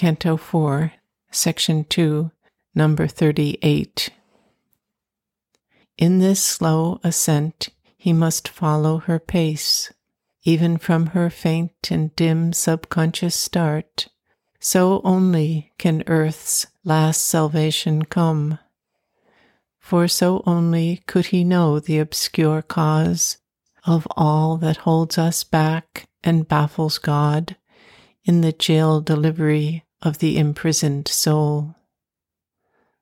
Canto 4, Section 2, Number 38. In this slow ascent, he must follow her pace, even from her faint and dim subconscious start. So only can earth's last salvation come. For so only could he know the obscure cause of all that holds us back and baffles God in the jail delivery of the imprisoned soul.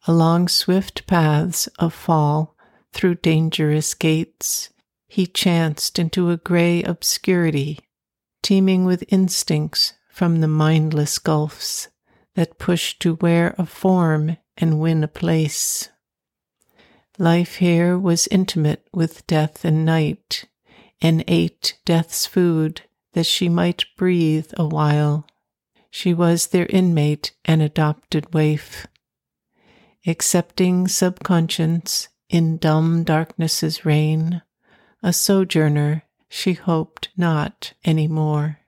Along swift paths of fall through dangerous gates, he chanced into a gray obscurity, teeming with instincts from the mindless gulfs that push to wear a form and win a place. Life here was intimate with death and night, and ate death's food that she might breathe a while. She was their inmate and adopted waif. Accepting subconscience in dumb darkness's reign, a sojourner she hoped not any more.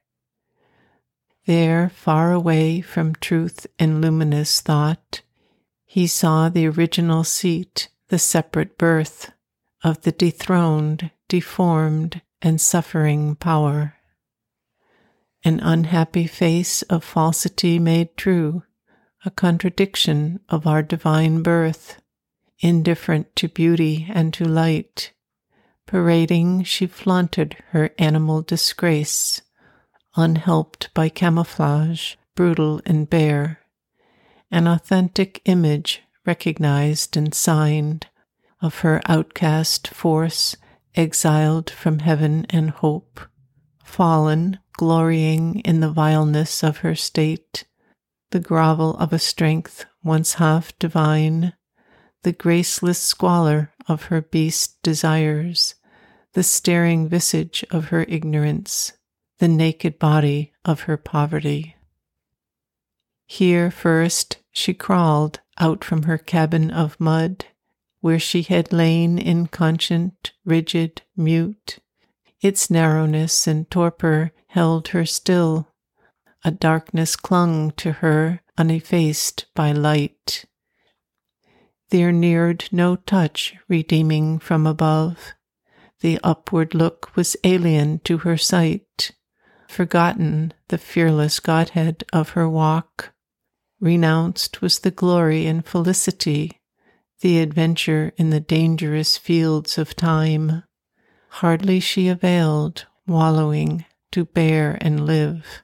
There, far away from truth and luminous thought, he saw the original seat, the separate birth of the dethroned, deformed, and suffering power. An unhappy face of falsity made true, a contradiction of our divine birth, indifferent to beauty and to light. Parading, she flaunted her animal disgrace, unhelped by camouflage, brutal and bare. An authentic image recognized and signed of her outcast force, exiled from heaven and hope, fallen glorying in the vileness of her state, the grovel of a strength once half divine, the graceless squalor of her beast desires, the staring visage of her ignorance, the naked body of her poverty. Here first she crawled out from her cabin of mud, where she had lain inconscient, rigid, mute, its narrowness and torpor held her still. A darkness clung to her, uneffaced by light. There neared no touch redeeming from above. The upward look was alien to her sight. Forgotten the fearless Godhead of her walk. Renounced was the glory and felicity, the adventure in the dangerous fields of time. Hardly she availed, wallowing, to bear and live.